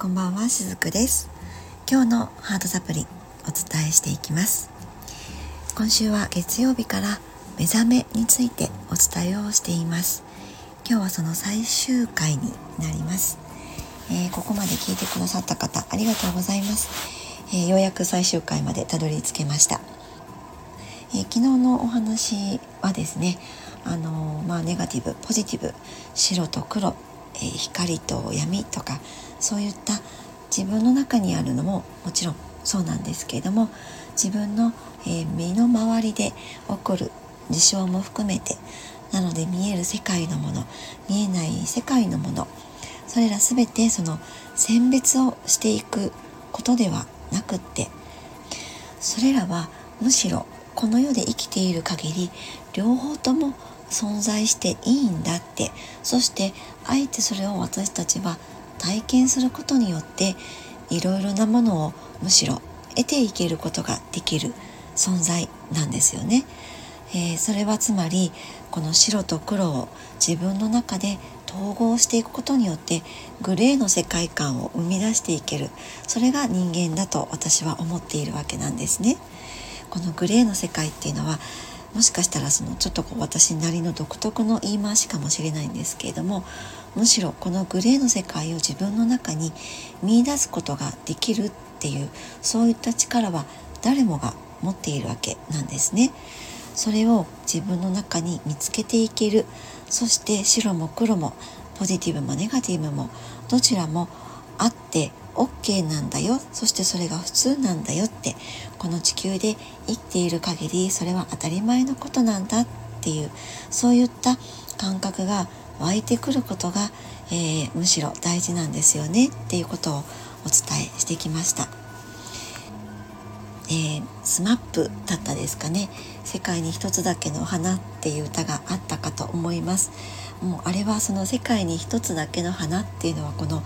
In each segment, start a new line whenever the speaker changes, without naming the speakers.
こんばんはしずくです。今日のハートサプリお伝えしていきます。今週は月曜日から目覚めについてお伝えをしています。今日はその最終回になります、えー、ここまで聞いてくださった方ありがとうございます、えー、ようやく最終回までたどり着けました、えー、昨日のお話はですねあのまあネガティブポジティブ白と黒えー、光と闇とかそういった自分の中にあるのももちろんそうなんですけれども自分の、えー、身の回りで起こる事象も含めてなので見える世界のもの見えない世界のものそれら全てその選別をしていくことではなくってそれらはむしろこの世で生きている限り両方とも存在していいんだってそしてあえてそれを私たちは体験することによっていろいろなものをむしろ得ていけることができる存在なんですよね。えー、それはつまりこの白と黒を自分の中で統合していくことによってグレーの世界観を生み出していけるそれが人間だと私は思っているわけなんですね。このグレーの世界っていうのはもしかしたらそのちょっとこう私なりの独特の言い回しかもしれないんですけれどもむしろこのグレーの世界を自分の中に見いだすことができるっていうそういった力は誰もが持っているわけなんですね。それを自分の中に見つけていけるそして白も黒もポジティブもネガティブもどちらもあって OK なんだよ。そしてそれが普通なんだよって。この地球で生きている限りそれは当たり前のことなんだっていう。そういった感覚が湧いてくることが、えー、むしろ大事なんですよねっていうことをお伝えしてきました。えー、スマップだったですかね「世界に一つだけの花」っていう歌があったかと思います。もうあれはその世界に一つだけの花っていうのはこの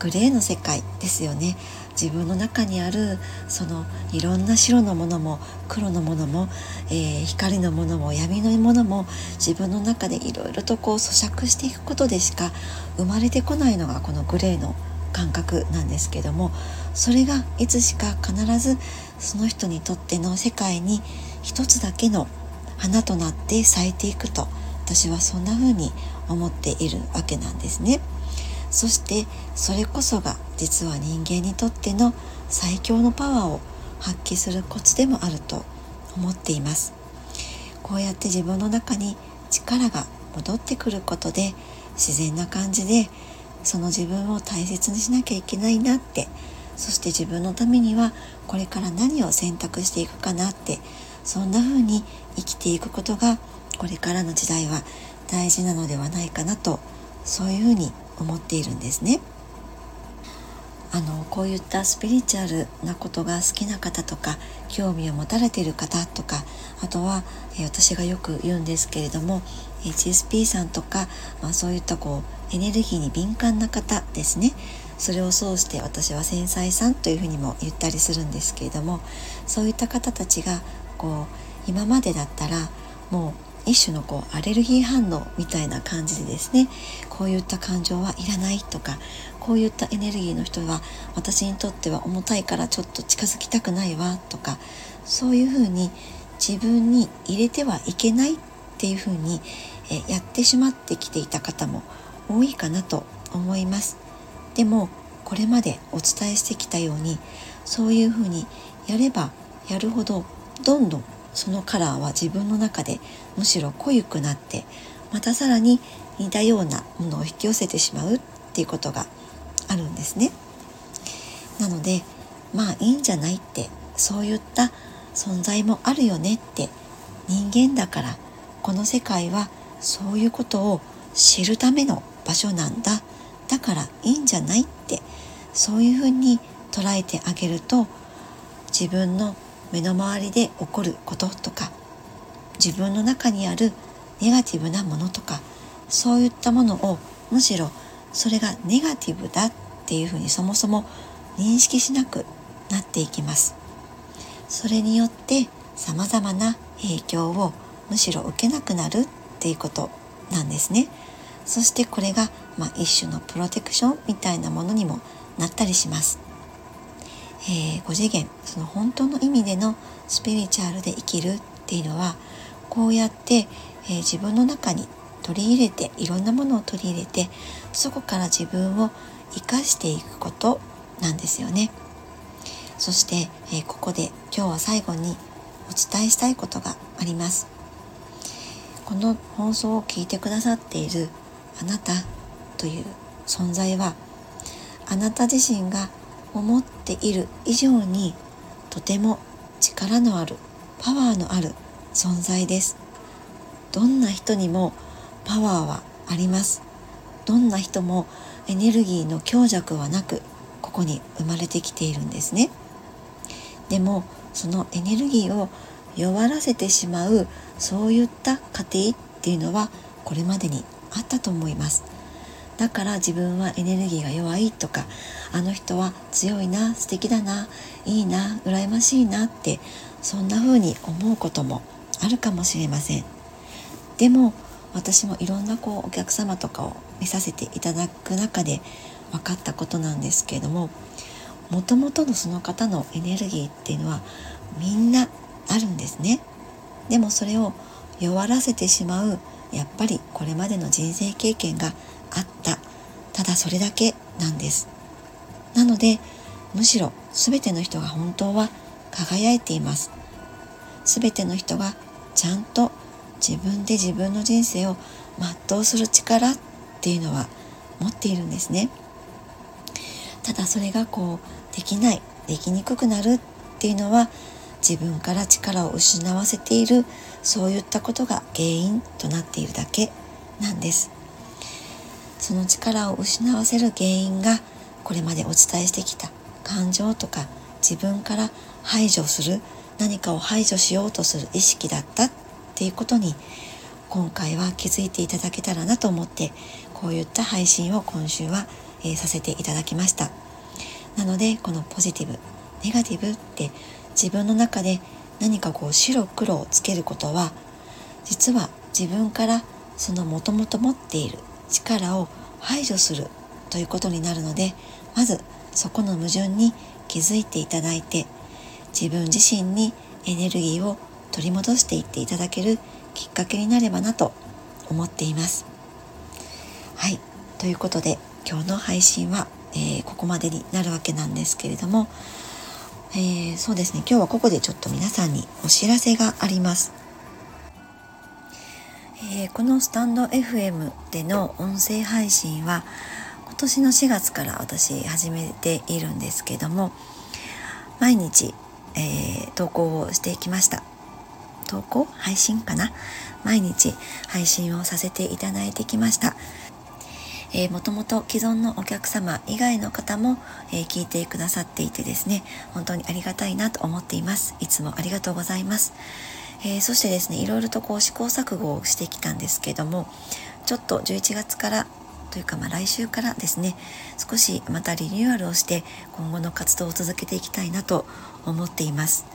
グレーの世界ですよね自分の中にあるそのいろんな白のものも黒のものも、えー、光のものも闇のものも自分の中でいろいろとこう咀嚼していくことでしか生まれてこないのがこのグレーの感覚なんですけどもそれがいつしか必ずその人にとっての世界に一つだけの花となって咲いていくと私はそんな風に思っているわけなんですね。そしてそれこそが実は人間にとっての最強のパワーを発揮するコツでもあると思っています。こうやって自分の中に力が戻ってくることで自然な感じでその自分を大切にしなきゃいけないなってそして自分のためにはこれから何を選択していくかなってそんな風に生きていくことがこれからの時代は大事なのではないかなとそういうふうに思っているんですね。あのこういったスピリチュアルなことが好きな方とか興味を持たれている方とかあとは、え私がよく言うんですけれども HSP さんとか、まあ、そういったこうエネルギーに敏感な方ですねそれを通して私は繊細さんというふうにも言ったりするんですけれどもそういった方たちがこう今までだったらもう一種のこうアレルギー反応みたいな感じでですねこういった感情はいらないとかこういったエネルギーの人は私にとっては重たいからちょっと近づきたくないわとかそういうふうに自分に入れてはいけないっていうふうにえやってしまってきていた方も多いかなと思います。でもこれまでお伝えしてきたようにそういうふうにやればやるほどどんどんそのカラーは自分の中でむしろ濃ゆくなってまたさらに似たようなものを引き寄せてしまうっていうことがあるんですね。なのでまあいいんじゃないってそういった存在もあるよねって人間だからこの世界はそういうことを知るための場所なんだだからいいんじゃないってそういうふうに捉えてあげると自分の目の周りで起こることとか自分の中にあるネガティブなものとかそういったものをむしろそれがネガティブだっていうふうにそもそも認識しなくなっていきますそれによってさまざまな影響をむしろ受けなくなるっていうことなんですねそしてこれが、まあ、一種のプロテクションみたいなものにもなったりします。えー、5次元その本当の意味でのスピリチュアルで生きるっていうのはこうやって、えー、自分の中に取り入れていろんなものを取り入れてそこから自分を生かしていくことなんですよね。そして、えー、ここで今日は最後にお伝えしたいことがあります。この放送を聞いてくださっているあなたという存在はあなた自身が思っている以上にとても力のあるパワーのある存在です。どんな人にもパワーはあります。どんな人もエネルギーの強弱はなくここに生まれてきているんですね。でもそのエネルギーを弱らせてしまうそういった過程っていうのはこれまでにあったと思います。だから自分はエネルギーが弱いとかあの人は強いな素敵だないいな羨ましいなってそんな風に思うこともあるかもしれません。でも私もいろんなこうお客様とかを見させていただく中で分かったことなんですけれどももともとのその方のエネルギーっていうのはみんなあるんですね。でもそれを弱らせてしまうやっぱりこれまでの人生経験があった。ただそれだけなんです。なのでむしろ全ての人が本当は輝いています。全ての人がちゃんと自分で自分の人生を全うする力っていうのは持っているんですね。ただそれがこうできないできにくくなるっていうのは自分から力を失わせているそういったことが原因となっているだけなんです。その力を失わせる原因がこれまでお伝えしてきた感情とか自分から排除する何かを排除しようとする意識だったっていうことに今回は気づいていただけたらなと思ってこういった配信を今週は、えー、させていただきました。なのでこのポジティブネガティブって自分の中で何かこう白黒をつけることは実は自分からそのもともと持っている力を排除するということになるのでまずそこの矛盾に気づいていただいて自分自身にエネルギーを取り戻していっていただけるきっかけになればなと思っています。はい。ということで今日の配信は、えー、ここまでになるわけなんですけれども、えー、そうですね今日はここでちょっと皆さんにお知らせがあります。えー、このスタンド FM での音声配信は今年の4月から私始めているんですけども毎日、えー、投稿をしてきました投稿？配信かな？毎日配信をさせていただいてきました。えー、もともと既存のお客様以外の方も、えー、聞いてくださっていてですね、本当にありがたいなと思っています。いつもありがとうございます。えー、そしてですね、いろいろとこう試行錯誤をしてきたんですけども、ちょっと11月からというかまあ来週からですね少しまたリニューアルをして今後の活動を続けていきたいなと思っています。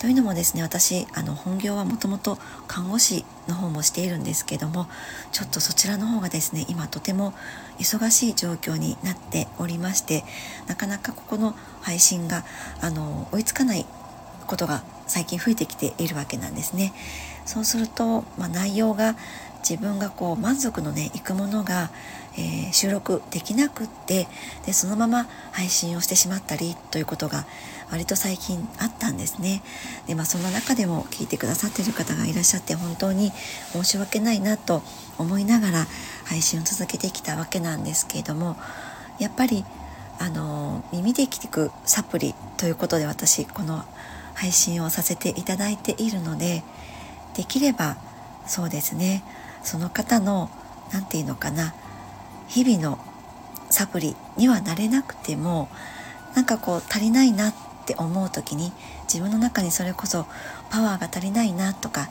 というのもですね私あの本業はもともと看護師の方もしているんですけどもちょっとそちらの方がですね今とても忙しい状況になっておりましてなかなかここの配信があの追いつかないことが最近増えてきているわけなんですね。そうすると、まあ、内容が自分がこう満足のねいくものが、えー、収録できなくってでそのまま配信をしてしまったりということが割と最近あったんですねでまあその中でも聞いてくださってる方がいらっしゃって本当に申し訳ないなと思いながら配信を続けてきたわけなんですけれどもやっぱりあの耳で聞くサプリということで私この配信をさせていただいているのでできればそうですねその方の何て言うのかな日々のサプリにはなれなくてもなんかこう足りないなって思う時に自分の中にそれこそパワーが足りないなとか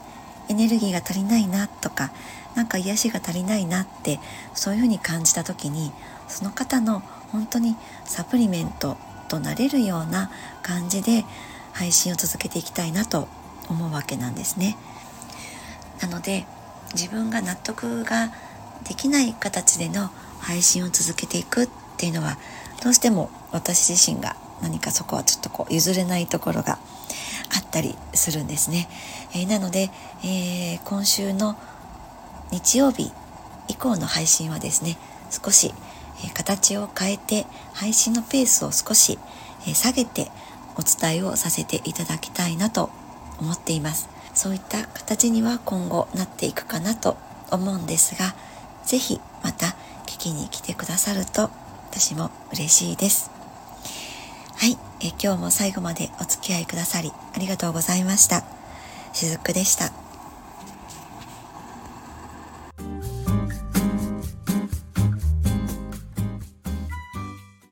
エネルギーが足りないなとかなんか癒しが足りないなってそういうふうに感じた時にその方の本当にサプリメントとなれるような感じで配信を続けていきたいなと思うわけなんですね。なので自分が納得ができない形での配信を続けていくっていうのはどうしても私自身が何かそこはちょっとこう譲れないところがあったりするんですね。えー、なので、えー、今週の日曜日以降の配信はですね少し、え、形を変えて配信のペースを少し、え下げてお伝えをさせていただきたいなと思っています。そういった形には今後なっていくかなと思うんですが是非また聞きに来てくださると私も嬉しいです。はいえ今日も最後までお付き合いくださりありがとうございました。しずくでした。